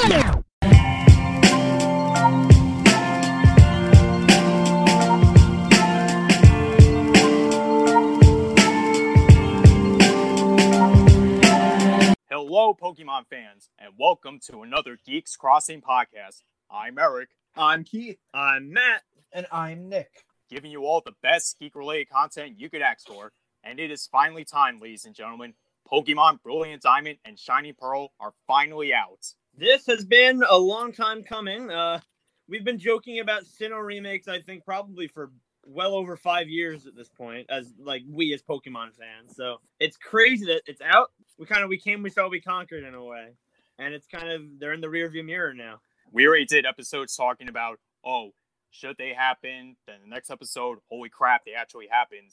Hello, Pokemon fans, and welcome to another Geeks Crossing podcast. I'm Eric, I'm Keith. I'm Matt. And I'm Nick. giving you all the best geek related content you could ask for. And it is finally time, ladies and gentlemen. Pokemon Brilliant Diamond and Shiny Pearl are finally out. This has been a long time coming. Uh, we've been joking about Sinnoh remakes, I think, probably for well over five years at this point, as like we as Pokemon fans. So it's crazy that it's out. We kind of we came, we saw, we conquered in a way, and it's kind of they're in the rearview mirror now. We already did episodes talking about, oh, should they happen? Then the next episode, holy crap, they actually happened.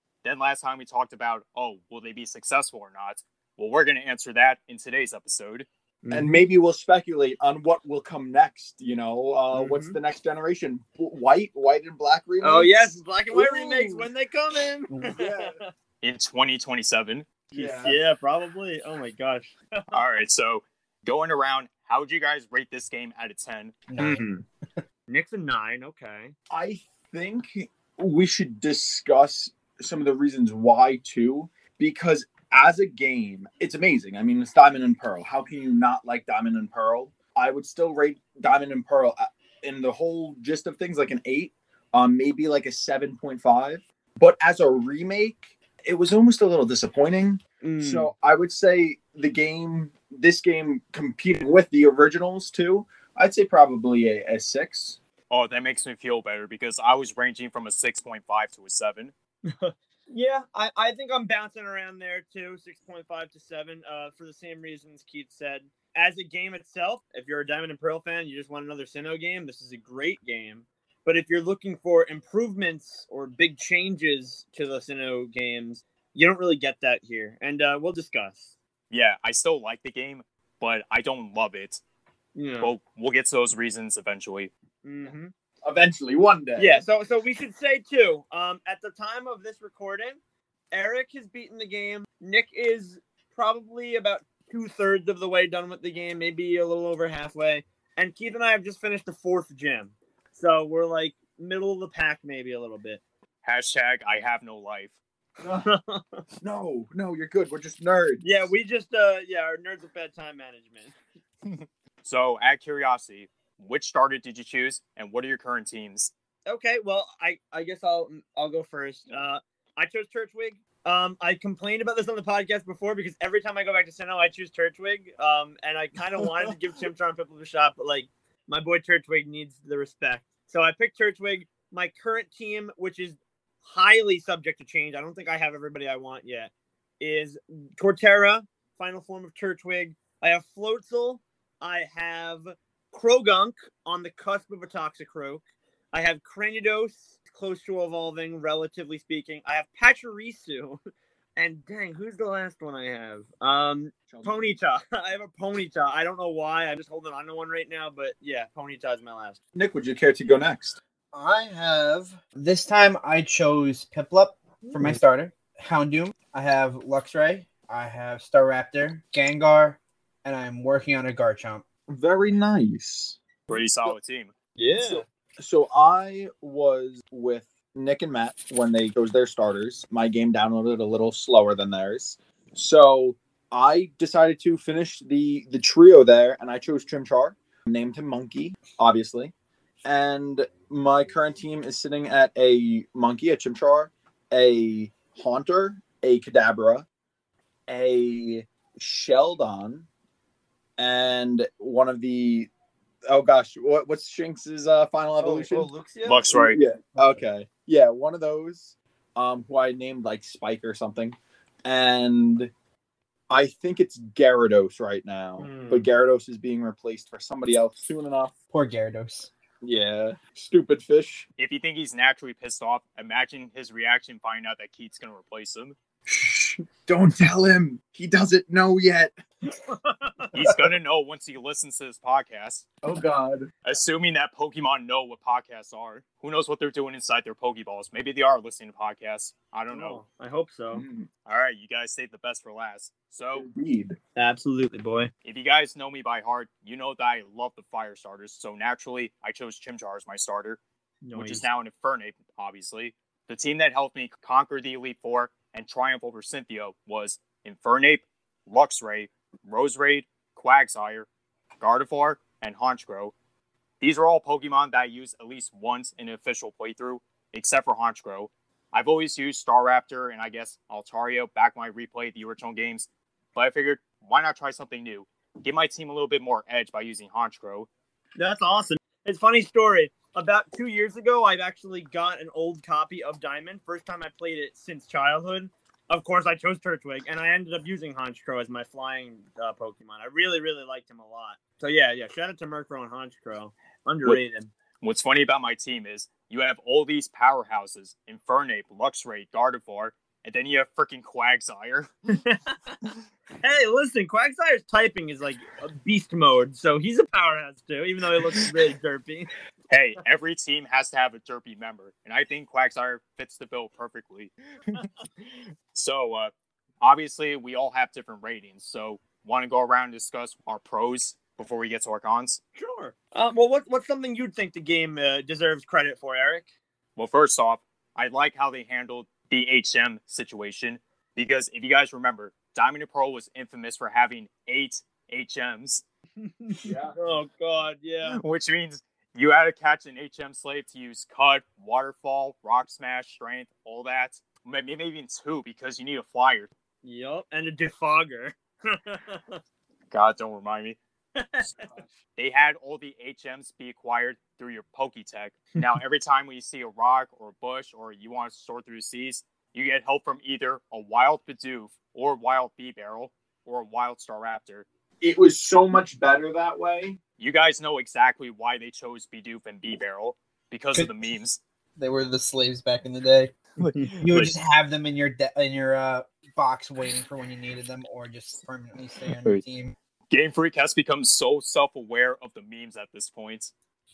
then last time we talked about, oh, will they be successful or not? Well, we're going to answer that in today's episode. And maybe we'll speculate on what will come next. You know, uh, what's Mhm. the next generation? White, white and black remakes. Oh yes, black and white Ooh. remakes when they come in. Yeah. In 2027. Yeah. yeah, probably. Oh my gosh. All right, so going around, how would you guys rate this game out of 10? 9 Nick's a nine. Okay. I think we should discuss some of the reasons why too, because as a game, it's amazing. I mean, it's Diamond and Pearl. How can you not like Diamond and Pearl? I would still rate Diamond and Pearl uh, in the whole gist of things like an eight, um, maybe like a seven point five. But as a remake, it was almost a little disappointing. Mm. So I would say the game, this game competing with the originals too, I'd say probably a, a six. Oh, that makes me feel better because I was ranging from a 6.5 to a 7. Yeah, I, I think I'm bouncing around there too, six point five to seven. Uh, for the same reasons Keith said. As a game itself, if you're a Diamond and Pearl fan, you just want another Sinnoh game. This is a great game. But if you're looking for improvements or big changes to the Sinnoh games, you don't really get that here, and uh, we'll discuss. Yeah, I still like the game, but I don't love it. Know. Well, we'll get to those reasons eventually. hmm Eventually, one day. Yeah, so so we should say too. Um, at the time of this recording, Eric has beaten the game. Nick is probably about two thirds of the way done with the game, maybe a little over halfway. And Keith and I have just finished the fourth gym, so we're like middle of the pack, maybe a little bit. Hashtag I have no life. No, no, you're good. We're just nerds. yeah, we just uh, yeah, our nerds with bad time management. So, out of curiosity, which starter did you choose, and what are your current teams? Okay, well, I I guess I'll I'll go first. Uh, I chose Turtwig. Um, I complained about this on the podcast before because every time I go back to Sinnoh, I choose Turtwig. Um, and I kind of wanted to give Chimchar and Piplup a shot, but like my boy Turtwig needs the respect, so I picked Turtwig. My current team, which is highly subject to change, I don't think I have everybody I want yet, is Torterra, final form of Turtwig. I have Floatzel. I have Croagunk on the cusp of a Toxicroak. I have Cranidos, close to evolving, relatively speaking. I have Pachirisu. And dang, who's the last one I have? Um, Ponyta. I have a Ponyta. I don't know why. I'm just holding on to one right now, but yeah, Ponyta is my last. Nick, would you care to go next? I have. This time I chose Piplup for my starter. Houndoom. I have Luxray. I have Staraptor, Gengar, and I'm working on a Garchomp. Very nice. Pretty solid team. Yeah. So I was with Nick and Matt when they chose their starters. My game downloaded a little slower than theirs. So I decided to finish the the trio there and I chose Chimchar, named him Monkey, obviously. And my current team is sitting at a Monkey, a Chimchar, a Haunter, a Kadabra, a Shieldon, and one of the oh gosh, what, what's Shinx's uh, final evolution? Luxia? Luxray. Yeah. Okay. Yeah, one of those. Um, who I named like Spike or something, and I think it's Gyarados right now. Hmm. But Gyarados is being replaced for somebody else soon enough. Poor Gyarados. Yeah. Stupid fish. If you think he's naturally pissed off, imagine his reaction finding out that Keith's going to replace him. Shh. Don't tell him. He doesn't know yet. He's gonna know once he listens to this podcast. Oh God. Assuming that Pokemon know what podcasts are. Who knows what they're doing inside their Pokeballs? Maybe they are listening to podcasts. I don't know. Oh, I hope so. Mm, All right, you guys saved the best for last. So Indeed. Absolutely, boy. if you guys know me by heart, you know that I love the fire starters. So naturally, I chose Chimchar as my starter, which is now an Infernape, obviously. The team that helped me conquer the Elite Four and triumph over Cynthia was Infernape, Luxray, Roserade, Quagsire, Gardevoir, and Honchkrow. These are all Pokemon that I use at least once in an official playthrough, except for Honchkrow. I've always used Staraptor and I guess Altaria back when I replayed the original games, but I figured why not try something new? Give my team a little bit more edge by using Honchkrow. That's awesome. It's funny story. About two years ago, I've actually got an old copy of Diamond. First time I played it since childhood. Of course, I chose Turtwig, and I ended up using Honchkrow as my flying uh, Pokemon. I really, really liked him a lot. So yeah, yeah. Shout out to Murkrow and Honchkrow. Underrated. What's funny about my team is you have all these powerhouses Infernape, Luxray, Gardevoir, and then you have freaking Quagsire. hey, listen, Quagsire's typing is like a beast mode, so he's a powerhouse too, even though he looks really derpy. Hey, every team has to have a derpy member, and I think Quagsire fits the bill perfectly. so, uh, obviously, we all have different ratings. So, want to go around and discuss our pros before we get to our cons? Sure. Um, well, what, what's something you'd think the game uh, deserves credit for, Eric? Well, first off, I like how they handled the HM situation because if you guys remember, Diamond and Pearl was infamous for having eight HMs, Yeah. Oh God, yeah. which means you had to catch an HM slave to use Cut, Waterfall, Rock Smash, Strength, all that. Maybe maybe even two because you need a flyer. Yep, and a defogger. God, don't remind me. They had all the HMs be acquired through your Pokétch. Now, every time when you see a rock or a bush or you want to sort through the seas, you get help from either a wild Bidoof or wild Bibarel or a wild Staraptor. It was so much better that way. You guys know exactly why they chose Bidoof and Bibarel because of the memes. They were the slaves back in the day. You would just have them in your de- in your uh, box waiting for when you needed them, or just permanently stay on your Right. team. Game Freak has become so self aware of the memes at this point.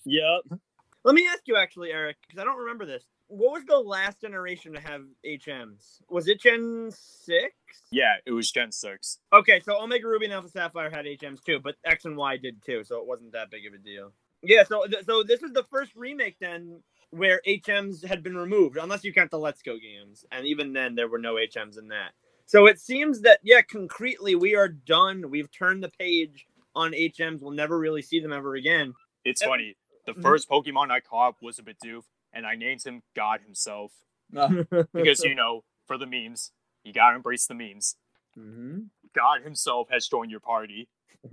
Yep. Let me ask you actually, Eric, because I don't remember this. What was the last generation to have HMs? Was it Gen six? Yeah, it was Gen 6. Okay, so Omega Ruby and Alpha Sapphire had HMs too, but X and Y did too, so it wasn't that big of a deal. Yeah, so th- so this was the first remake then where HMs had been removed, unless you count the Let's Go games, and even then there were no HMs in that. So it seems that yeah, concretely we are done. We've turned the page on HMs. We'll never really see them ever again. It's Yep. funny. The Mhm. first Pokemon I caught was a Bidoof, and I named him God himself. Because, you know, for the memes, you gotta embrace the memes. Mhm. God himself has joined your party.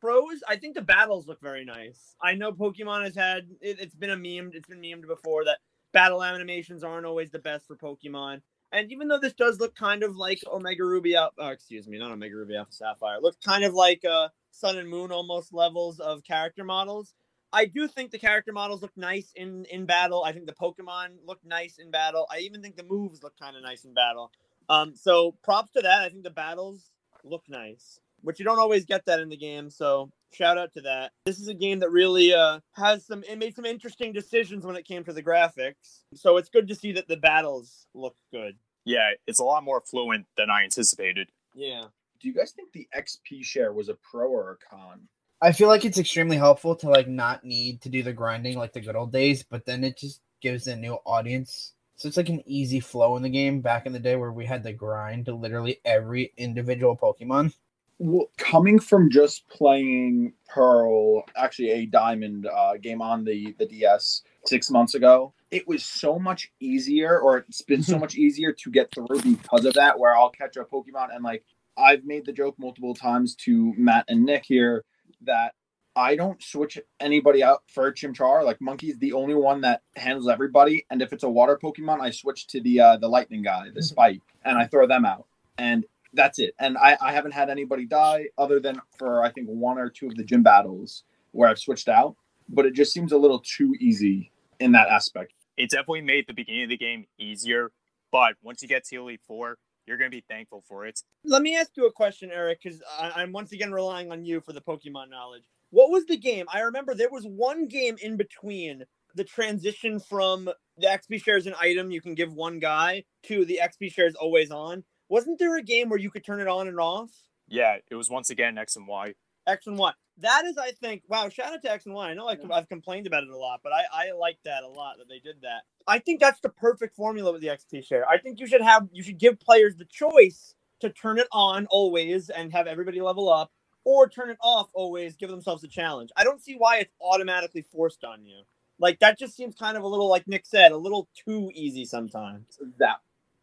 Pros, I think the battles look very nice. I know Pokemon has had it, it's been a meme, it's been memed before that battle animations aren't always the best for Pokemon. And even though this does look kind of like Omega Ruby, Al- uh, excuse me, not Omega Ruby Alpha Sapphire, it looks kind of like uh, Sun and Moon almost levels of character models. I do think the character models look nice in in battle. I think the Pokemon look nice in battle. I even think the moves look kind of nice in battle. Um, so props to that. I think the battles look nice, which you don't always get that in the game. So shout out to that. This is a game that really uh, has some. It made some interesting decisions when it came to the graphics. So it's good to see that the battles look good. Yeah, it's a lot more fluent than I anticipated. Yeah. Do you guys think the XP share was a pro or a con? I feel like it's extremely helpful to like not need to do the grinding like the good old days, but then it just gives a new audience. So it's like an easy flow in the game back in the day where we had to grind to literally every individual Pokemon. Well, coming from just playing Pearl, actually a Diamond uh, game on the the DS six months ago, it was so much easier, or it's been so much easier to get through because of that. Where I'll catch a Pokemon and like I've made the joke multiple times to Matt and Nick here that I don't switch anybody out for Chimchar. Like Monkey's the only one that handles everybody, and if it's a water Pokemon, I switch to the uh, the Lightning guy, the Spike, and I throw them out. And that's it. And I, I haven't had anybody die other than for I think one or two of the gym battles where I've switched out. But it just seems a little too easy in that aspect. It definitely made the beginning of the game easier, but once you get to Elite Four, you're gonna be thankful for it. Let me ask you a question, Eric, because I'm once again relying on you for the Pokemon knowledge. What was the game? I remember there was one game in between the transition from the XP shares an item you can give one guy to the XP shares always on. Wasn't there a game where you could turn it on and off? Yeah, it was once again X and Y. X and Y. That is, I think, wow, shout out to X and Y. I know I've, I've complained about it a lot, but I, I like that a lot that they did that. I think that's the perfect formula with the XP share. I think you should have, you should give players the choice to turn it on always and have everybody level up, or turn it off always, give themselves a challenge. I don't see why it's automatically forced on you. Like that just seems kind of a little, like Nick said, a little too easy sometimes. That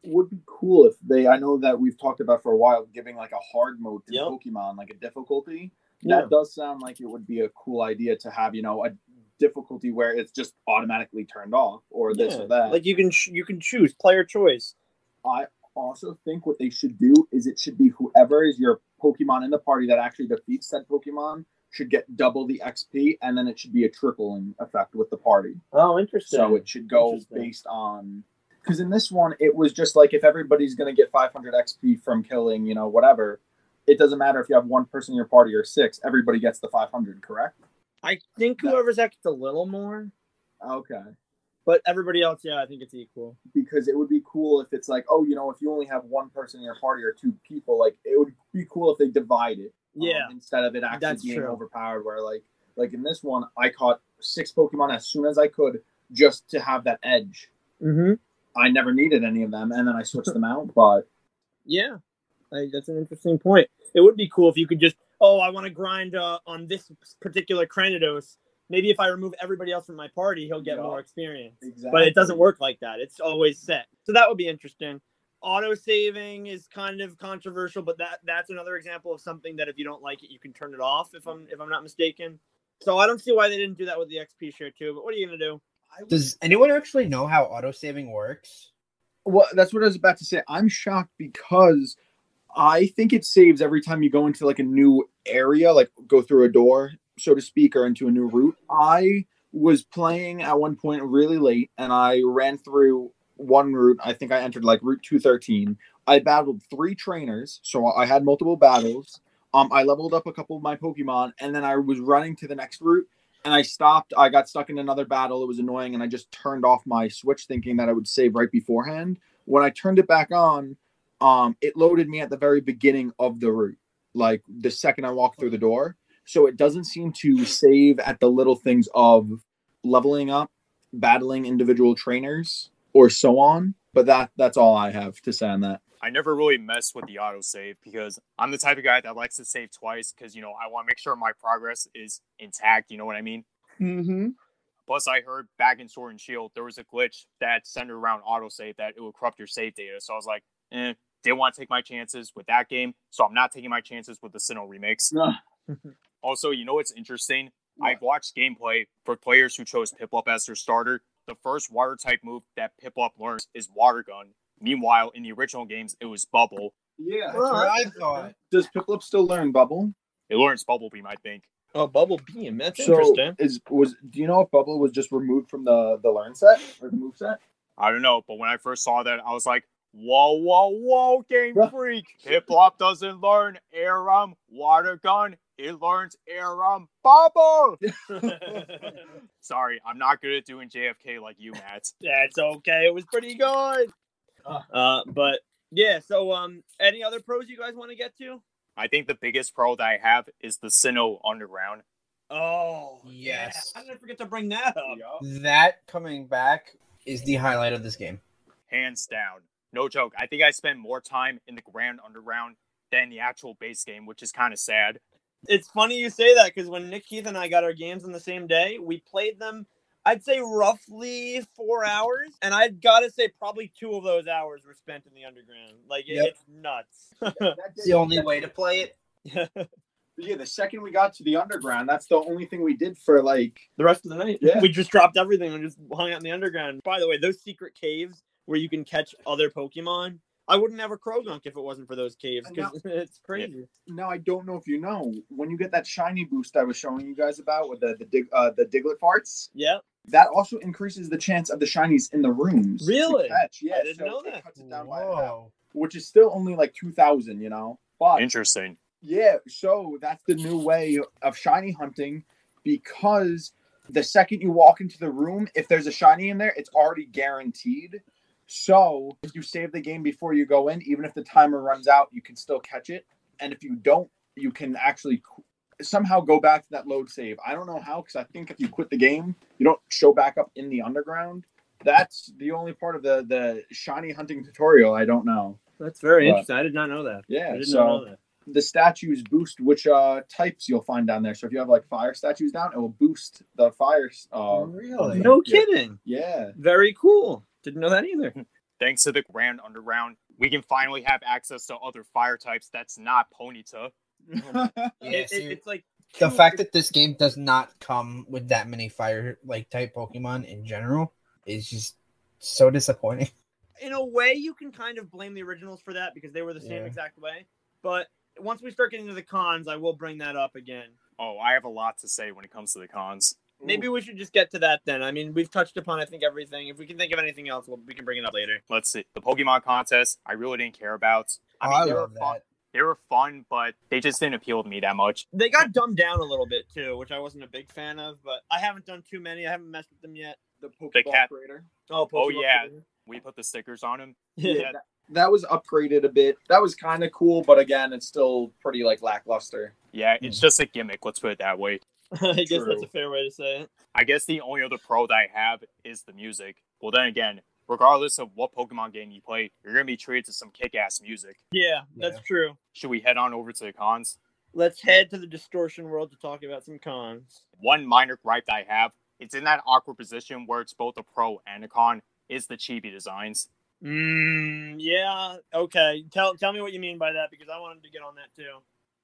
would be cool if they. I know that we've talked about for a while giving like a hard mode to Yep. Pokemon, like a difficulty. Yeah. That does sound like it would be a cool idea to have, you know, a difficulty where it's just automatically turned off or this Yeah. or that. Like you can you can choose player choice. I also think what they should do is it should be whoever is your Pokemon in the party that actually defeats said Pokemon should get double the XP, and then it should be a trickling effect with the party. Oh, interesting. So it should go based on because in this one it was just like if everybody's going to get 500 XP from killing, you know, whatever. It doesn't matter if you have one person in your party or six. Everybody gets the 500, correct? I think whoever's extra a little more, Okay. but everybody else, yeah, I think it's equal. Because it would be cool if it's like, oh, you know, if you only have one person in your party or two people, like it would be cool if they divide it. um, Yeah, instead of it actually That's being true. overpowered, where like like in this one, I caught six Pokemon as soon as I could just to have that edge. mm-hmm. I never needed any of them, and then I switched them out. But yeah, I, that's an interesting point. It would be cool if you could just, oh, I want to grind uh, on this particular Cranidos. Maybe if I remove everybody else from my party, he'll get Yeah. more experience. exactly, But it doesn't work like that. It's always set. So that would be interesting. Auto saving is kind of controversial, but that that's another example of something that if you don't like it, you can turn it off. If I'm if I'm not mistaken. So I don't see why they didn't do that with the XP share too. But what are you gonna do? Does anyone actually know how auto saving works? Well, that's what I was about to say. I'm shocked because I think it saves every time you go into like a new area, like go through a door, so to speak, or into a new route. I was playing at one point really late and I ran through one route. I think I entered like route 213. I battled three trainers, so I had multiple battles. Um, I leveled up a couple of my Pokemon, and then I was running to the next route, and I stopped. I got stuck in another battle. It was annoying, and I just turned off my Switch, thinking that I would save right beforehand. When I turned it back on, um, it loaded me at the very beginning of the route, like the second I walked through the door. So it doesn't seem to save at the little things of leveling up, battling individual trainers, or so on. But that that's all I have to say on that. I never really mess with the autosave because I'm the type of guy that likes to save twice because you know I want to make sure my progress is intact. You know what I mean? Mm-hmm. Plus, I heard back in Sword and Shield there was a glitch that centered around autosave that it would corrupt your save data. So I was like, eh, didn't want to take my chances with that game, so I'm not taking my chances with the Sinnoh remakes. Also, you know what's interesting? I've watched gameplay for players who chose Piplup as their starter. The first water type move that Piplup learns is Water Gun. Meanwhile, in the original games, it was Bubble. Yeah. That's what I thought. Does Piplup still learn Bubble? It learns Bubble Beam, I think. Oh, Bubble Beam. That's So interesting. is was do you know if Bubble was just removed from the the learn set or the move set? I don't know, but when I first saw that, I was like, whoa, whoa, whoa, Game freak. Hip hop doesn't learn Aram Water Gun. It learns Aram Bubble. Sorry, I'm not good at doing JFK like you, Matt. That's okay. It was pretty good. Uh, but yeah. So, um, any other pros you guys want to get to? I think the biggest pro that I have is the Sinnoh Underground. Oh, Yes. Yeah. How did I forget to bring that up? That coming back is the highlight of this game. hands down. No joke. I think I spend more time in the Grand Underground than the actual base game, which is kind of sad. It's funny you say that because when Nick Keith and I got our games on the same day, we played them. I'd say roughly four hours, and I'd gotta say probably two of those hours were spent in the underground. Like it- Yep. it's nuts. It's the only way to play it. Yeah, the second we got to the underground, that's the only thing we did for like the rest of the night. Yeah. We just dropped everything and just hung out in the underground. By the way, those secret caves where you can catch other Pokemon, I wouldn't have a Croagunk if it wasn't for those caves because it's crazy. now I don't know if you know when you get that shiny boost I was showing you guys about with the the dig, uh, the Diglett farts. Yeah. That also increases the chance of the shinies in the rooms. to Really? catch. Yeah, I didn't so know it that. cuts it down by half. Whoa. which is still only like 2,000, you know? But Interesting. yeah, so that's the new way of shiny hunting because the second you walk into the room, if there's a shiny in there, it's already guaranteed. So if you save the game before you go in, even if the timer runs out, you can still catch it. And if you don't, you can actually somehow go back to that load save. I don't know how, because I think if you quit the game, you don't show back up in the underground. That's the only part of the the shiny hunting tutorial I don't know. That's very But- interesting. I did not know that. I Yeah, did so not know that. the statues boost which uh types you'll find down there. So if you have like fire statues down, it will boost the fire. Uh, really? No Yeah. kidding. yeah, Very cool. Didn't know that either. Thanks to the Grand Underground, we can finally have access to other fire types that's not Ponyta. Yeah, It- see, it- it's like the two- fact that this game does not come with that many fire like type Pokemon in general is just so disappointing. in a way you can kind of blame the originals for that because they were the same Yeah. exact way. But once we start getting to the cons, I will bring that up again. Oh, I have a lot to say when it comes to the cons. Maybe we should just get to that then. I mean, we've touched upon I think everything. If we can think of anything else, we'll, we can bring it up later. Let's see. The Pokemon contest, I really didn't care about. I Oh, mean, I they, were love fun, that. they were fun, but they just didn't appeal to me that much. They got dumbed down a little bit too, which I wasn't a big fan of. But I haven't done too many. I haven't messed with them yet. the Pokeball The cat- creator. Oh, Oh, yeah. Go. We put the stickers on them. yeah. that, that was upgraded a bit. That was kind of cool, but again, it's still pretty like lackluster. Yeah, it's hmm. just a gimmick. Let's put it that way. I guess True. that's a fair way to say it. I guess the only other pro that I have is the music. Well, then again, regardless of what Pokemon game you play, you're gonna be treated to some kick-ass music. Yeah, that's Yeah. true. Should we head on over to the cons? Let's head to the distortion world to talk about some cons. One minor gripe that I have, it's in that awkward position where it's both a pro and a con, is the chibi designs. Mm, yeah. Okay. Tell tell me what you mean by that because I wanted to get on that too.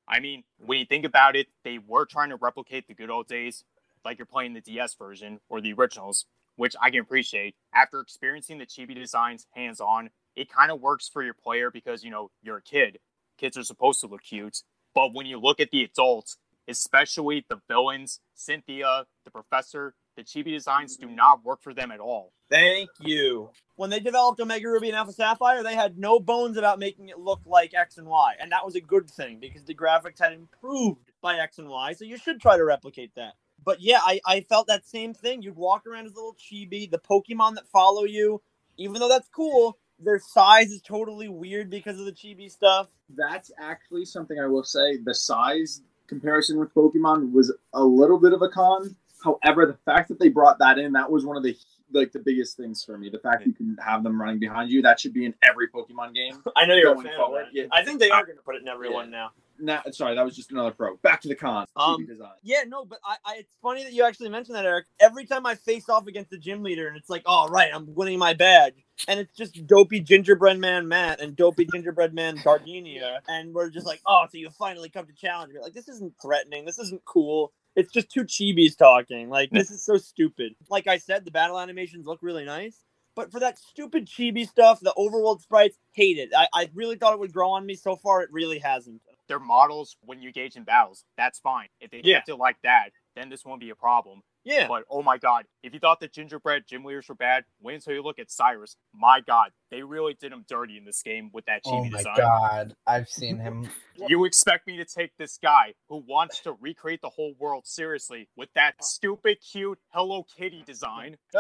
I mean, when you think about it, they were trying to replicate the good old days, like you're playing the DS version or the originals, which I can appreciate. After experiencing the chibi designs hands on, it kind of works for your player because, you know, you're a kid. Kids are supposed to look cute. But when you look at the adults, especially the villains, Cynthia, the professor, the chibi designs do not work for them at all. Thank you. When they developed Omega Ruby and Alpha Sapphire, they had no bones about making it look like X and Y, and that was a good thing because the graphics had improved by X and Y. So you should try to replicate that. But yeah, I, I felt that same thing. You'd walk around as a little chibi. The Pokemon that follow you, even though that's cool, their size is totally weird because of the chibi stuff. That's actually something I will say. The size comparison with Pokemon was a little bit of a con. However, the fact that they brought that in, that was one of the like the biggest things for me. The fact you can have them running behind you, that should be in every Pokemon game. I know you're Going forward, yeah. I think they are going to put it in everyone now. Nah, sorry, that was just another pro. Back to the cons. Um, Yeah, no, but I, I it's funny that you actually mentioned that, Eric. Every time I face off against the gym leader, and it's like, oh right, I'm winning my badge, and it's just dopey gingerbread man Matt and dopey gingerbread man Gardenia, and we're just like, oh, so you finally come to challenge me. Like this isn't threatening. This isn't cool. It's just two chibis talking. Like this is so stupid. Like I said, the battle animations look really nice. But for that stupid chibi stuff, the overworld sprites, hate it. I, I really thought it would grow on me. So far, it really hasn't. Their models, when you engage in battles, that's fine. If they Yeah. kept it like that, then this won't be a problem. Yeah. But oh my god, if you thought the gingerbread gym leaders were bad, wait until you look at Cyrus. My god, they really did him dirty in this game with that Oh chibi my design. god, I've seen him. You expect me to take this guy who wants to recreate the whole world seriously with that stupid, cute Hello Kitty design?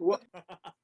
Well,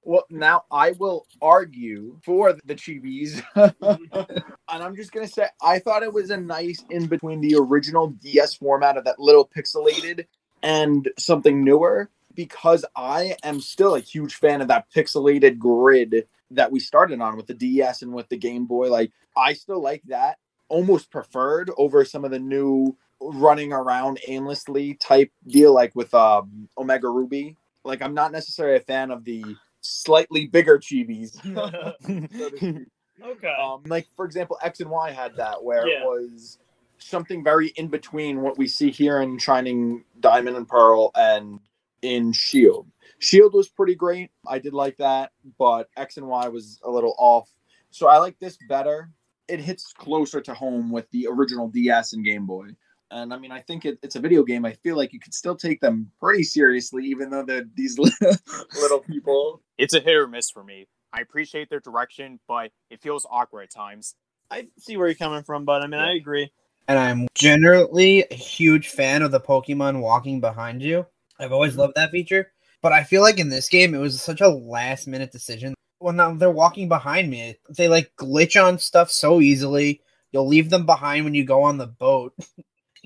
well, now I will argue for the Chibis. and I'm just going to say, I thought it was a nice in between the original DS format of that little pixelated and something newer because I am still a huge fan of that pixelated grid that we started on with the DS and with the Game Boy. Like, I still like that almost preferred over some of the new running around aimlessly type deal, like with um, Omega Ruby like I'm not necessarily a fan of the slightly bigger chibis. so to speak. okay. um, like for example, X and Y had that where Yeah. it was something very in between what we see here in Shining Diamond and Pearl and in Shield. Shield was pretty great. I did like that, but X and Y was a little off. So I like this better. It hits closer to home with the original DS and Game Boy. And I mean, I think it, it's a video game. I feel like you could still take them pretty seriously, even though they're these little people. It's a hit or miss for me. I appreciate their direction, but it feels awkward at times. I see where you're coming from, but I mean, I agree. And I'm generally a huge fan of the Pokemon walking behind you. I've always mm-hmm. loved that feature. But I feel like in this game, it was such a last minute decision. When they're walking behind me, they like glitch on stuff so easily. You'll leave them behind when you go on the boat.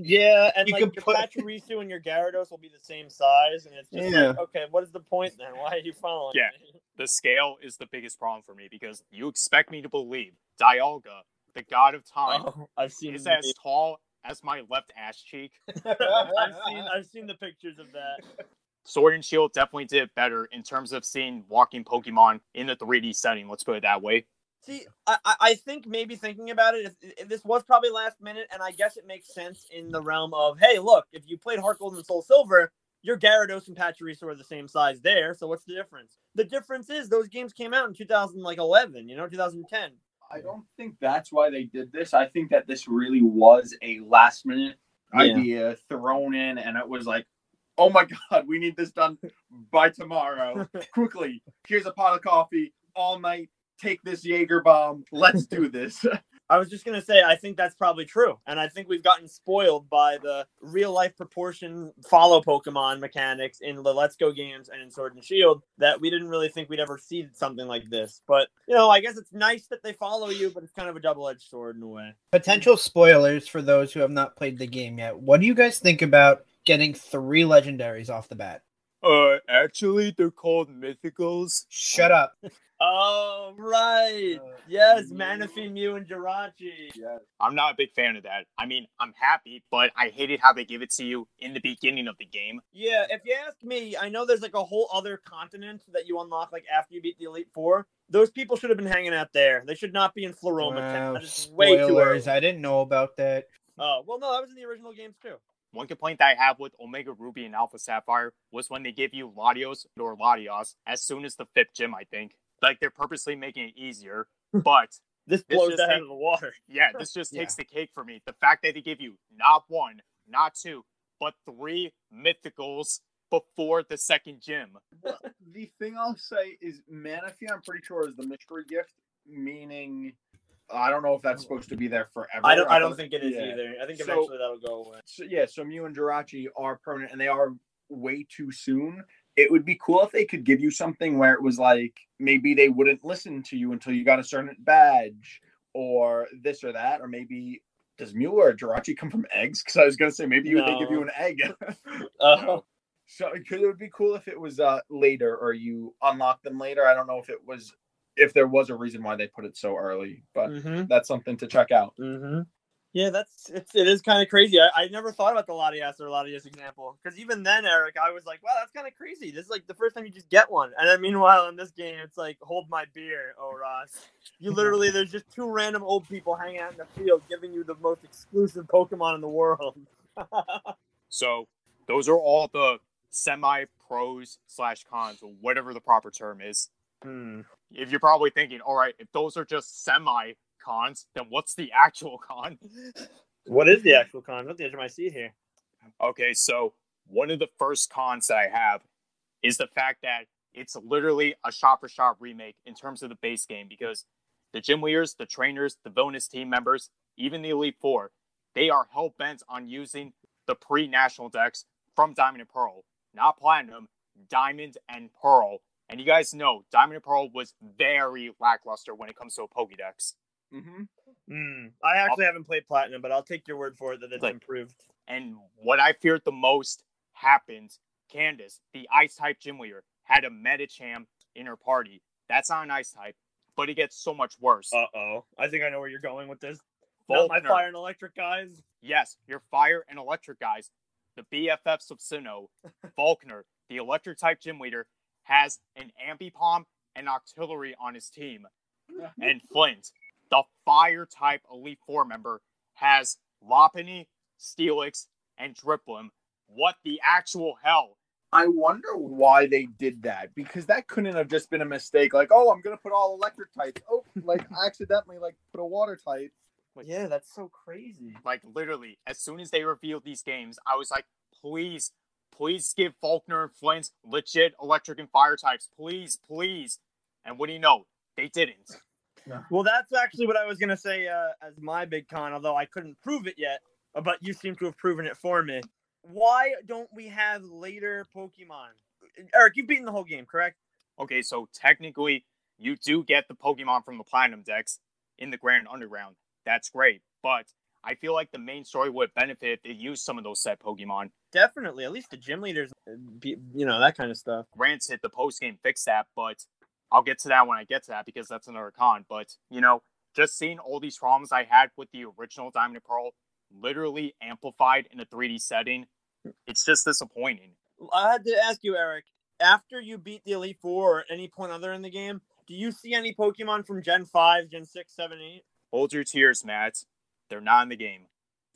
Yeah, and You like could your put- Pachirisu and your Gyarados will be the same size, and it's just Yeah. like, okay, what is the point then? Why are you following Yeah. me? The scale is the biggest problem for me because you expect me to believe Dialga, the god of time, Oh, I've seen is the- as tall as my left ass cheek. I've seen I've seen the pictures of that. Sword and Shield definitely did better in terms of seeing walking Pokemon in the 3D setting. Let's put it that way. See, I, I- I think maybe thinking about it, if, if this was probably last minute, and I guess it makes sense in the realm of, hey, look, if you played Heart Gold and Soul Silver, your Gyarados and Pachirisu are the same size there. So what's the difference? The difference is those games came out in 2011, you know, 2010. I don't think that's why they did this. I think that this really was a last minute Yeah. idea thrown in, and it was like, oh my god, we need this done by tomorrow. Quickly, here's a pot of coffee all night. Take this Jaeger bomb. Let's do this. I was just gonna say, I think that's probably true, and I think we've gotten spoiled by the real life proportion follow Pokemon mechanics in the Let's Go games and in Sword and Shield that we didn't really think we'd ever see something like this. But you know, I guess it's nice that they follow you, but it's kind of a double edged sword in a way. Potential spoilers for those who have not played the game yet. What do you guys think about getting three legendaries off the bat? Uh, actually, they're called Mythicals. Shut up. Oh right, Uh, yes, Mew. Manaphy, Mew, and Jirachi. yes. I'm not a big fan of that. I mean, I'm happy, but I hated how they give it to you in the beginning of the game. Yeah, if you ask me, I know there's like a whole other continent that you unlock like after you beat the Elite Four. Those people should have been hanging out there. They should not be in Floaroma. Wow, That is way too spoilers. early. I didn't know about that. Oh well, no, that was in the original games too. One complaint that I have with Omega Ruby and Alpha Sapphire was when they give you Latias or Latios as soon as the fifth gym, I think. Like they're purposely making it easier. But This This blows that out of the water. yeah, this just Yeah. takes the cake for me. The fact that they give you not one, not two, but three mythicals before the second gym. the thing I'll say is Manaphy, I'm pretty sure, is the mystery gift, meaning I don't know if that's supposed to be there forever. I don't. I don't think it is yeah. either. I think So- eventually that'll go away. So, yeah, so Mew and Jirachi are permanent, and they are way too soon. It would be cool if they could give you something where it was like maybe they wouldn't listen to you until you got a certain badge, or this or that, or maybe does Mew or Jirachi come from eggs? Because I was gonna say maybe you they give you an egg. Uh, So it would be cool if it was uh later or you unlock them later. I don't know if it was if there was a reason why they put it so early, but mm-hmm, that's something to check out. mm-hmm. Yeah, that's it's it is kind of crazy. I, I never thought about the Latias or Latios example because even then, Eric, I was like, wow, that's kind of crazy. This is like the first time you just get one, and then meanwhile in this game, it's like, hold my beer, oh Ross. You literally there's just two random old people hanging out in the field giving you the most exclusive Pokemon in the world. So those are all the semi pros slash cons, or whatever the proper term is. Hmm. If you're probably thinking, all right, if those are just semi cons, then what's the actual con? What is the actual con? What the edge of my seat here? Okay, so one of the first cons that I have is the fact that it's literally a shot for shot remake in terms of the base game because the gym leaders, the trainers, the bonus team members, even the Elite Four, they are hell bent on using the pre national dex from Diamond and Pearl, not Platinum, Diamond and Pearl. And you guys know Diamond and Pearl was very lackluster when it comes to a Pokédex. Mm-hmm. Hmm. I actually haven't played Platinum, but I'll take your word for it that it's Like- improved. And what I feared the most happened. Candice, the ice type gym leader, had a Medicham in her party. That's not an ice type, but it gets so much worse. Uh oh. I think I know where you're going with this. Not my fire and electric guys. yes, your fire and electric guys, the BFFs of Sinnoh, Volkner, the electric type gym leader, has an Ambipom and Octillery on his team. And Flint, the fire type Elite Four member, has Lopunny, Steelix, and Drifblim. What the actual hell? I wonder why they did that because that couldn't have just been a mistake. Like, oh, I'm gonna put all electric types. Oh, like I accidentally like put a water type. Yeah, that's so crazy. Like literally, as soon as they revealed these games, I was like, please, please give Volkner and Flint legit electric and fire types. Please, please. And what do you know? They didn't. Well, that's actually what I was gonna say uh, as my big con, although I couldn't prove it yet. uh, But you seem to have proven it for me. Why don't we have later Pokemon? Eric, you've beaten the whole game, correct? Okay, so technically, you do get the Pokemon from the Platinum dex in the Grand Underground. That's great, but I feel like the main story would benefit if they used some of those set Pokemon. Definitely, at least the gym leaders, uh, you know, that kind of stuff. Granted, the post game fixed that, but I'll get to that when I get to that because that's another con. But you know, just seeing all these problems I had with the original Diamond and Pearl literally amplified in a 3D setting, it's just disappointing. I had to ask you, Eric, after you beat the Elite Four or any point other in the game, do you see any Pokemon from Gen 5, Gen 6, 7, 8? Hold your tears, Matt. They're not in the game.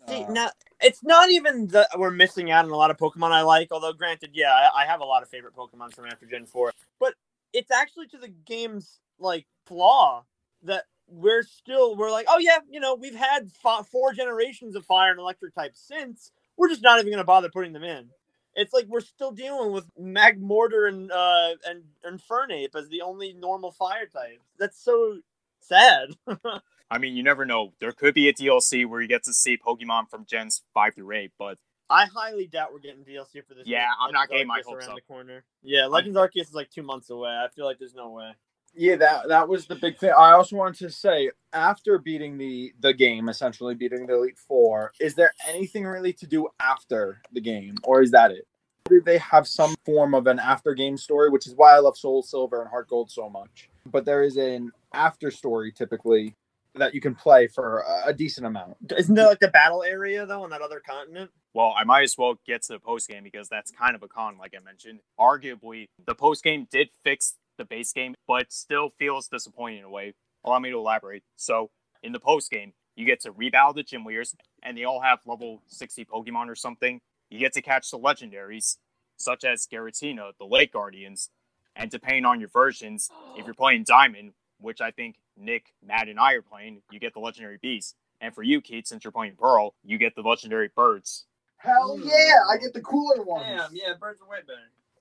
See, Uh, now it's not even that we're missing out on a lot of Pokemon I like. Although, granted, yeah, I, I have a lot of favorite Pokemon from after Gen Four. But it's actually to the game's like flaw that we're still we're like, oh yeah, you know, we've had four generations of Fire and Electric types since. We're just not even going to bother putting them in. It's like we're still dealing with Magmortar and uh and Infernape as the only normal fire type. That's so sad. I mean, you never know. There could be a DLC where you get to see Pokemon from Gens 5 through 8, but I highly doubt we're getting DLC for this. Yeah, I'm not getting my Arceus hopes around up. the corner. Yeah, Legends Arceus is like two months away. I feel like there's no way. Yeah, that that was the big thing. I also wanted to say, after beating the the game, essentially beating the Elite Four, is there anything really to do after the game, or is that it? Do they have some form of an after game story, which is why I love Soul Silver and Heart Gold so much. But there is an after story typically that you can play for a, a decent amount. Isn't there like the battle area though on that other continent? Well, I might as well get to the post game because that's kind of a con, like I mentioned. Arguably, the post game did fix the base game, but still feels disappointing in a way. Allow me to elaborate. So, in the post game, you get to rebattle the gym leaders, and they all have level 60 Pokemon or something. You get to catch the legendaries, such as Giratina, the Lake Guardians, and depending on your versions, if you're playing Diamond, which I think Nick, Matt, and I are playing, you get the legendary beast. And for you, Keith, since you're playing Pearl, you get the legendary birds. Hell yeah, I get the cooler ones. Damn, yeah, birds are way better.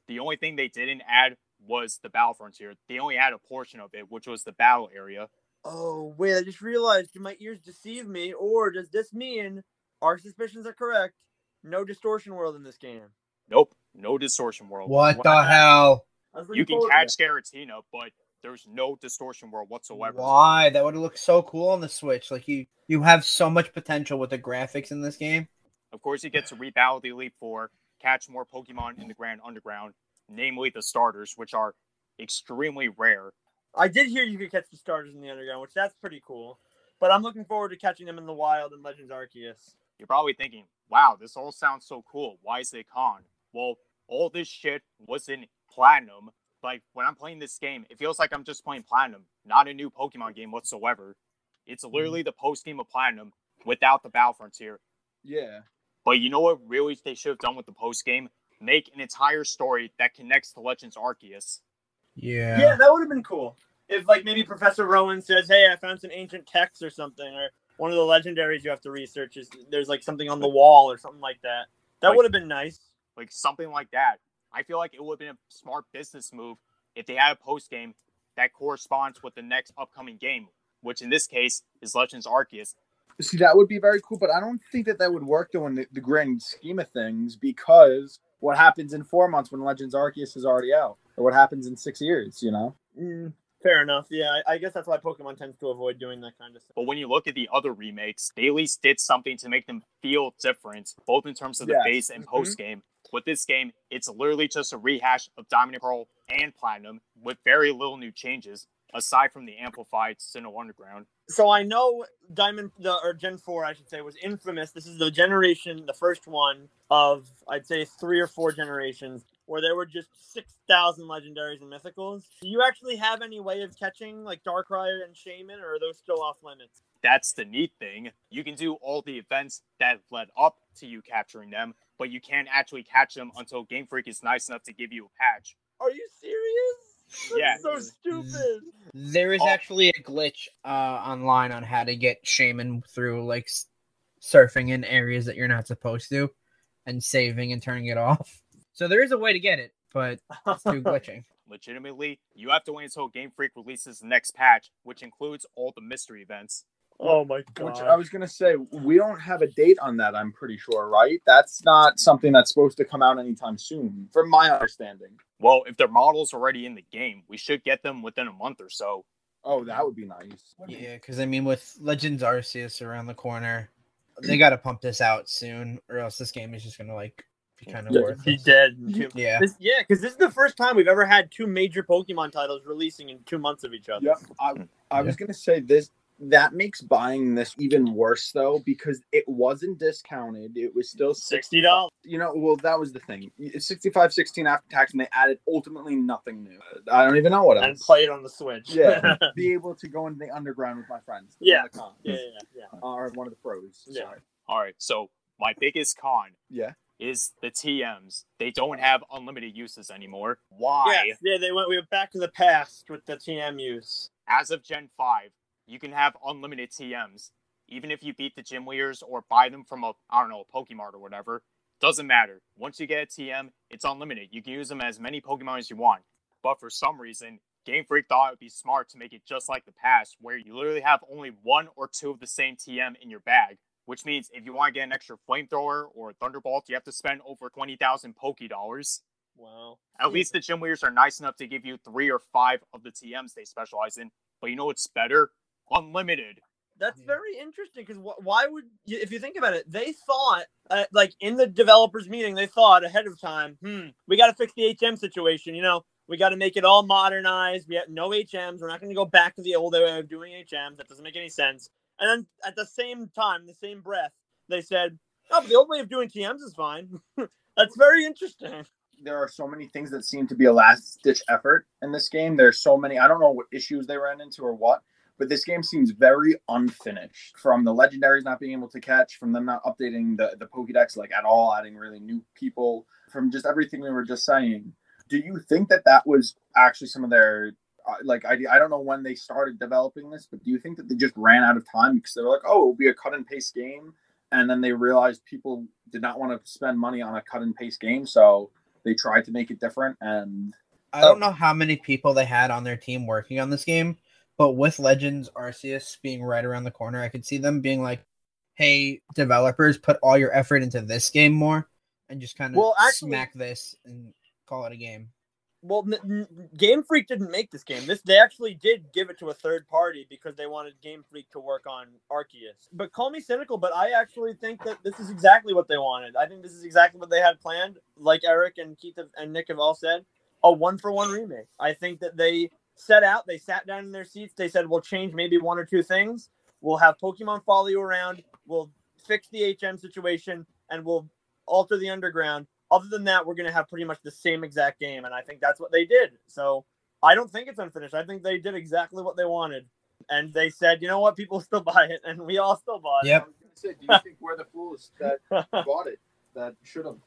The only thing they didn't add was the battle frontier. They only had a portion of it, which was the battle area. Oh wait, I just realized did my ears deceive me. Or does this mean our suspicions are correct? No distortion world in this game. Nope, no distortion world. What the Wow. hell? You can catch Giratina, but there's no distortion world whatsoever. Why? That would look so cool on the Switch. Like you, you have so much potential with the graphics in this game. Of course, you get to rebattle the Elite Four, catch more Pokemon in the Grand Underground, namely the starters, which are extremely rare. I did hear you could catch the starters in the underground, which that's pretty cool. But I'm looking forward to catching them in the wild in Legends Arceus. You're probably thinking, wow, this all sounds so cool. Why is it con? Well, all this shit was in Platinum. Like, when I'm playing this game, it feels like I'm just playing Platinum, not a new Pokemon game whatsoever. It's mm-hmm. literally the post game of Platinum without the Battle Frontier. Yeah. But you know what really they should have done with the post game? Make an entire story that connects to Legends Arceus. Yeah. Yeah, that would have been cool. If like maybe Professor Rowan says, "Hey, I found some ancient texts or something," or one of the legendaries you have to research is there's like something on the wall or something like that. That Like- would have been nice. like something like that. I feel like it would have been a smart business move if they had a post game that corresponds with the next upcoming game, which in this case is Legends Arceus. See, that would be very cool, but I don't think that that would work though in the, the grand scheme of things because what happens in four months when Legends Arceus is already out, or what happens in six years, you know? Mm, fair enough. Yeah, I, I guess that's why Pokemon tends to avoid doing that kind of stuff. But when you look at the other remakes, they at least did something to make them feel different, both in terms of the Yes. base and post game. With this game, it's literally just a rehash of Diamond and Pearl and Platinum with very little new changes, aside from the amplified Sinnoh Underground. So I know Diamond, the or Gen Four, I should say, was infamous. This is the generation, the first one of I'd say three or four generations where there were just six thousand legendaries and mythicals. Do you actually have any way of catching like Darkrai and Shaymin, or are those still off limits? that's the neat thing. You can do all the events that led up to you capturing them, but you can't actually catch them until Game Freak is nice enough to give you a patch. Are you serious? That's Yeah. so stupid. There is Oh. actually a glitch uh, online on how to get Shaymin through like surfing in areas that you're not supposed to, and saving and turning it off. So there is a way to get it. but it's too glitching. Legitimately, you have to wait until Game Freak releases the next patch, which includes all the mystery events. Oh my god! Which. I was gonna say, we don't have a date on that. I'm pretty sure, right? That's not something that's supposed to come out anytime soon, from my understanding. Well, if their model's already in the game, we should get them within a month or so. Oh, that would be nice. Yeah, because I mean, with Legends Arceus around the corner, they got to pump this out soon, or else this game is just gonna like be kind of Yeah, worthless. He dead. Yeah, This, yeah, because this is the first time we've ever had two major Pokemon titles releasing in two months of each other. Yep. I, I was gonna say this. That makes buying this even worse though, because it wasn't discounted. It was still Sixty dollars. You know, well, that was the thing. It's 65, 16 after tax, and they added ultimately nothing new. I don't even know what else. and play it on the Switch. Yeah, be able to go into the underground with my friends. Yeah. One of yeah, yeah, yeah. Or one of the pros. Yeah. Sorry. All right, so my biggest con Yeah. is the TMs. They don't have unlimited uses anymore. Why? Yes, yeah, they went. We went back to the past with the TM use. As of Gen 5, you can have unlimited TMs. Even if you beat the gym leaders or buy them from a, I don't know, a Pokemart or whatever, doesn't matter. Once you get a TM, it's unlimited. You can use them as many Pokemon as you want. But for some reason, Game Freak thought it would be smart to make it just like the past, where you literally have only one or two of the same TM in your bag. Which means if you want to get an extra flamethrower or thunderbolt, you have to spend over 20,000 Poke Dollars. Wow. At least the gym leaders are nice enough to give you three or five of the TMs they specialize in. But you know what's better? Unlimited. That's Yeah. very interesting because wh- why would you, if you think about it, they thought uh, like in the developers meeting, they thought ahead of time, hmm, we got to fix the HM situation. You know, we got to make it all modernized. We have no HMs. We're not going to go back to the old way of doing HMs. That doesn't make any sense. And then at the same time, the same breath, they said, oh, but the old way of doing TMs is fine. That's very interesting. There are so many things that seem to be a last ditch effort in this game. There's so many. I don't know what issues they ran into or what, but this game seems very unfinished. From the legendaries not being able to catch, from them not updating the the Pokédex like at all, adding really new people, from just everything we were just saying. Do you think that that was actually some of their uh, like idea? I don't know when they started developing this, but do you think that they just ran out of time because they were like, oh, it'll be a cut and paste game, and then they realized people did not want to spend money on a cut and paste game, so they tried to make it different and I don't know how many people they had on their team working on this game, but with Legends Arceus being right around the corner, I could see them being like, "Hey, developers, put all your effort into this game more, and just kind of Well, actually- smack this and call it a game." Well, n- n- Game Freak didn't make this game. This they actually did give it to a third party because they wanted Game Freak to work on Arceus. But call me cynical, but I actually think that this is exactly what they wanted. I think this is exactly what they had planned. Like Eric and Keith have- and Nick have all said, a one for one remake. I think that they set out, they sat down in their seats, they said, "We'll change maybe one or two things. We'll have Pokemon follow you around. We'll fix the HM situation, and we'll alter the underground." other than that, we're going to have pretty much the same exact game. And I think that's what they did. So I don't think it's unfinished. I think they did exactly what they wanted. And they said, you know what? People still buy it. And we all still bought it. Yep. I was gonna say, do you think we're the fools that bought it that should have?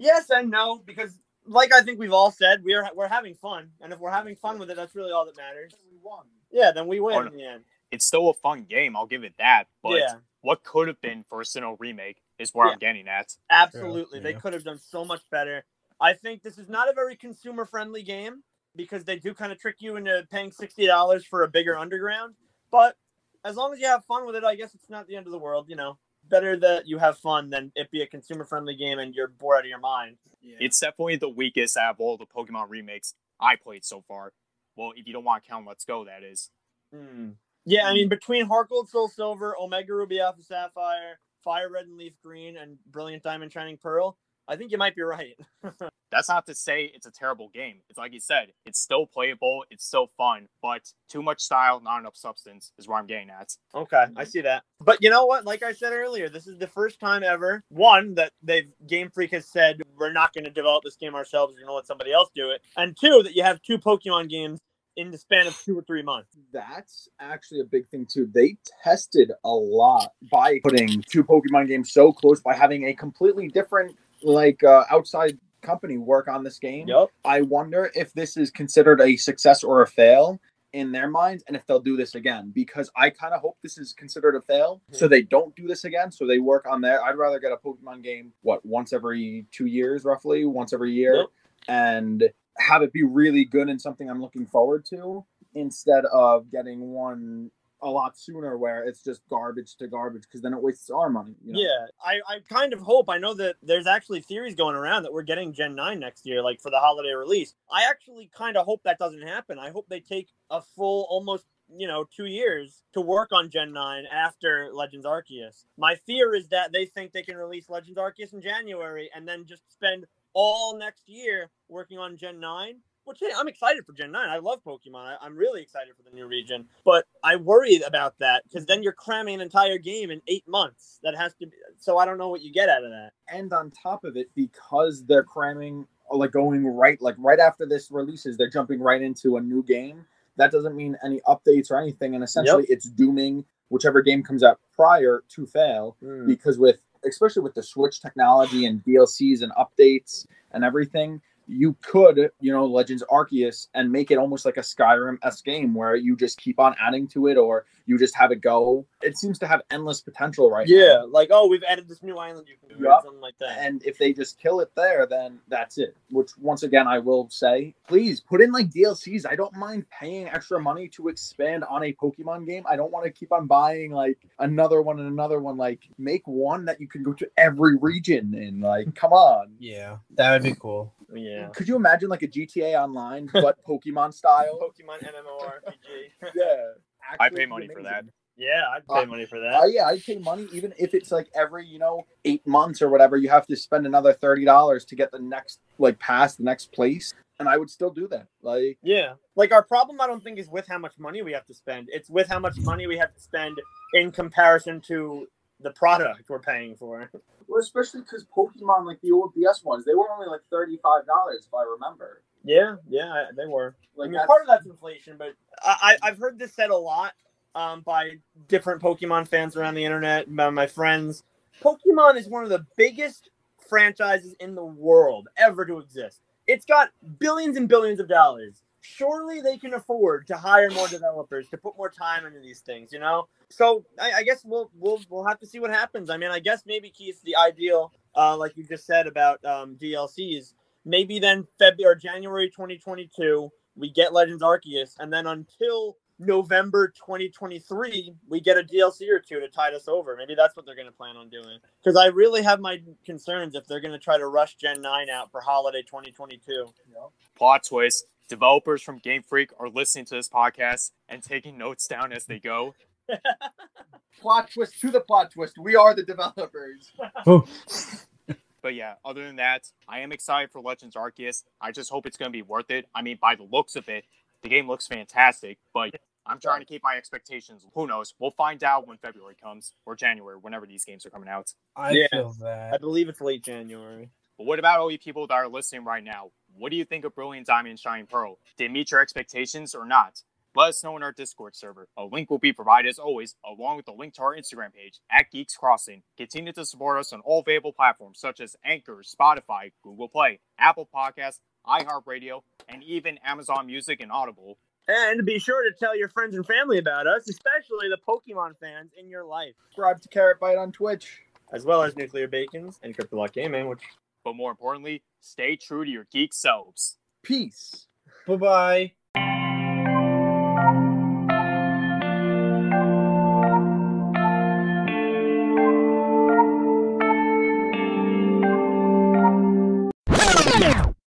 yes and no, because like I think we've all said, we're, we're having fun. And if we're having fun with it, that's really all that matters. We won. Yeah, then we win no. in the end. It's still a fun game, I'll give it that. But yeah, what could have been for a Sinnoh remake is where Yeah. I'm getting at. absolutely. They could have done so much better. I think this is not a very consumer friendly game because they do kind of trick you into paying $60 for a bigger underground. But as long as you have fun with it, I guess it's not the end of the world. You know, better that you have fun than it be a consumer friendly game and you're bored out of your mind. It's definitely the weakest out of all the Pokemon remakes I played so far. Well, if you don't want to count Let's Go, that is. Hmm. Yeah, I mean, between Heart Gold, Soul Silver, Omega Ruby, Alpha Sapphire, Fire Red and Leaf Green, and Brilliant Diamond, Shining Pearl, I think you might be right. That's not to say it's a terrible game. It's like you said, it's still playable, it's still fun, but too much style, not enough substance is where I'm getting at. Okay, I see that. But you know what? Like I said earlier, this is the first time ever one that they've Game Freak has said we're not going to develop this game ourselves. We're going to let somebody else do it. And two, that you have two Pokemon games in the span of two or three months. That's actually a big thing too. They tested a lot by putting two Pokemon games so close by having a completely different like uh, outside company work on this game. Yep. I wonder if this is considered a success or a fail in their minds and if they'll do this again because I kind of hope this is considered a fail so hmm. they don't do this again so they work on their I'd rather get a Pokemon game what once every 2 years roughly once every year Yep. and have it be really good and something I'm looking forward to instead of getting one a lot sooner where it's just garbage to garbage because then it wastes our money. You know? Yeah, I, I kind of hope. I know that there's actually theories going around that we're getting Gen 9 next year, like for the holiday release. I actually kind of hope that doesn't happen. I hope they take a full, almost, you know, two years to work on Gen 9 after Legends Arceus. My fear is that they think they can release Legends Arceus in January and then just spend all next year working on Gen 9 which hey, I'm excited for Gen 9. I love Pokemon. I, am really excited for the new region. But I worry about that because then you're cramming an entire game in eight months. That has to be so I don't know what you get out of that. And on top of it, because they're cramming like going right like right after this releases, they're jumping right into a new game. That doesn't mean any updates or anything. And essentially yep. it's dooming whichever game comes out prior to fail. Mm. Because with especially with the Switch technology and DLCs and updates and everything, you could, you know, Legends Arceus and make it almost like a Skyrim s game where you just keep on adding to it or you just have it go. It seems to have endless potential right yeah, now. like oh, we've added this new island you can do yep. something like that. And if they just kill it there, then that's it. Which once again I will say, please put in like DLCs. I don't mind paying extra money to expand on a Pokemon game. I don't want to keep on buying like another one and another one. Like make one that you can go to every region in. Like, come on. Yeah, that would be cool. Yeah. Could you imagine like a GTA Online but Pokemon style? Pokemon MMORPG. yeah. I pay money for that. Yeah, I'd pay uh, money for that. Uh, yeah, I'd pay money even if it's like every you know eight months or whatever. You have to spend another thirty dollars to get the next like pass, the next place, and I would still do that. Like, yeah, like our problem I don't think is with how much money we have to spend. It's with how much money we have to spend in comparison to the product we're paying for. Especially because Pokemon, like the old DS ones, they were only like thirty five dollars if I remember. Yeah, yeah, they were. Like I mean, part of that's inflation, but I, I've heard this said a lot um, by different Pokemon fans around the internet, by my friends. Pokemon is one of the biggest franchises in the world ever to exist. It's got billions and billions of dollars surely they can afford to hire more developers to put more time into these things, you know. So I, I, guess we'll we'll we'll have to see what happens. I mean, I guess maybe Keith, the ideal, uh, like you just said about um, DLCs, maybe then February or January 2022 we get Legends Arceus, and then until November 2023, we get a DLC or two to tide us over. Maybe that's what they're going to plan on doing. Because I really have my concerns if they're going to try to rush Gen 9 out for holiday 2022. Plot twist developers from Game Freak are listening to this podcast and taking notes down as they go. plot twist to the plot twist. We are the developers. Oh. but yeah, other than that, I am excited for Legends Arceus. I just hope it's going to be worth it. I mean, by the looks of it, the game looks fantastic, but I'm trying to keep my expectations. Who knows? We'll find out when February comes or January, whenever these games are coming out. I yeah, feel that. I believe it's late January. But what about all you people that are listening right now? What do you think of Brilliant Diamond and Shining Pearl? Did it meet your expectations or not? Let us know in our Discord server. A link will be provided as always, along with a link to our Instagram page at Geeks Crossing. Continue to support us on all available platforms such as Anchor, Spotify, Google Play, Apple Podcasts, iHeartRadio, and even Amazon Music and Audible. And be sure to tell your friends and family about us, especially the Pokemon fans in your life. Subscribe to karrotbyte on Twitch. As well as Nuclear Bacons and Cryptolock Gaming, which but more importantly, Stay true to your geek selves. Peace. Bye bye.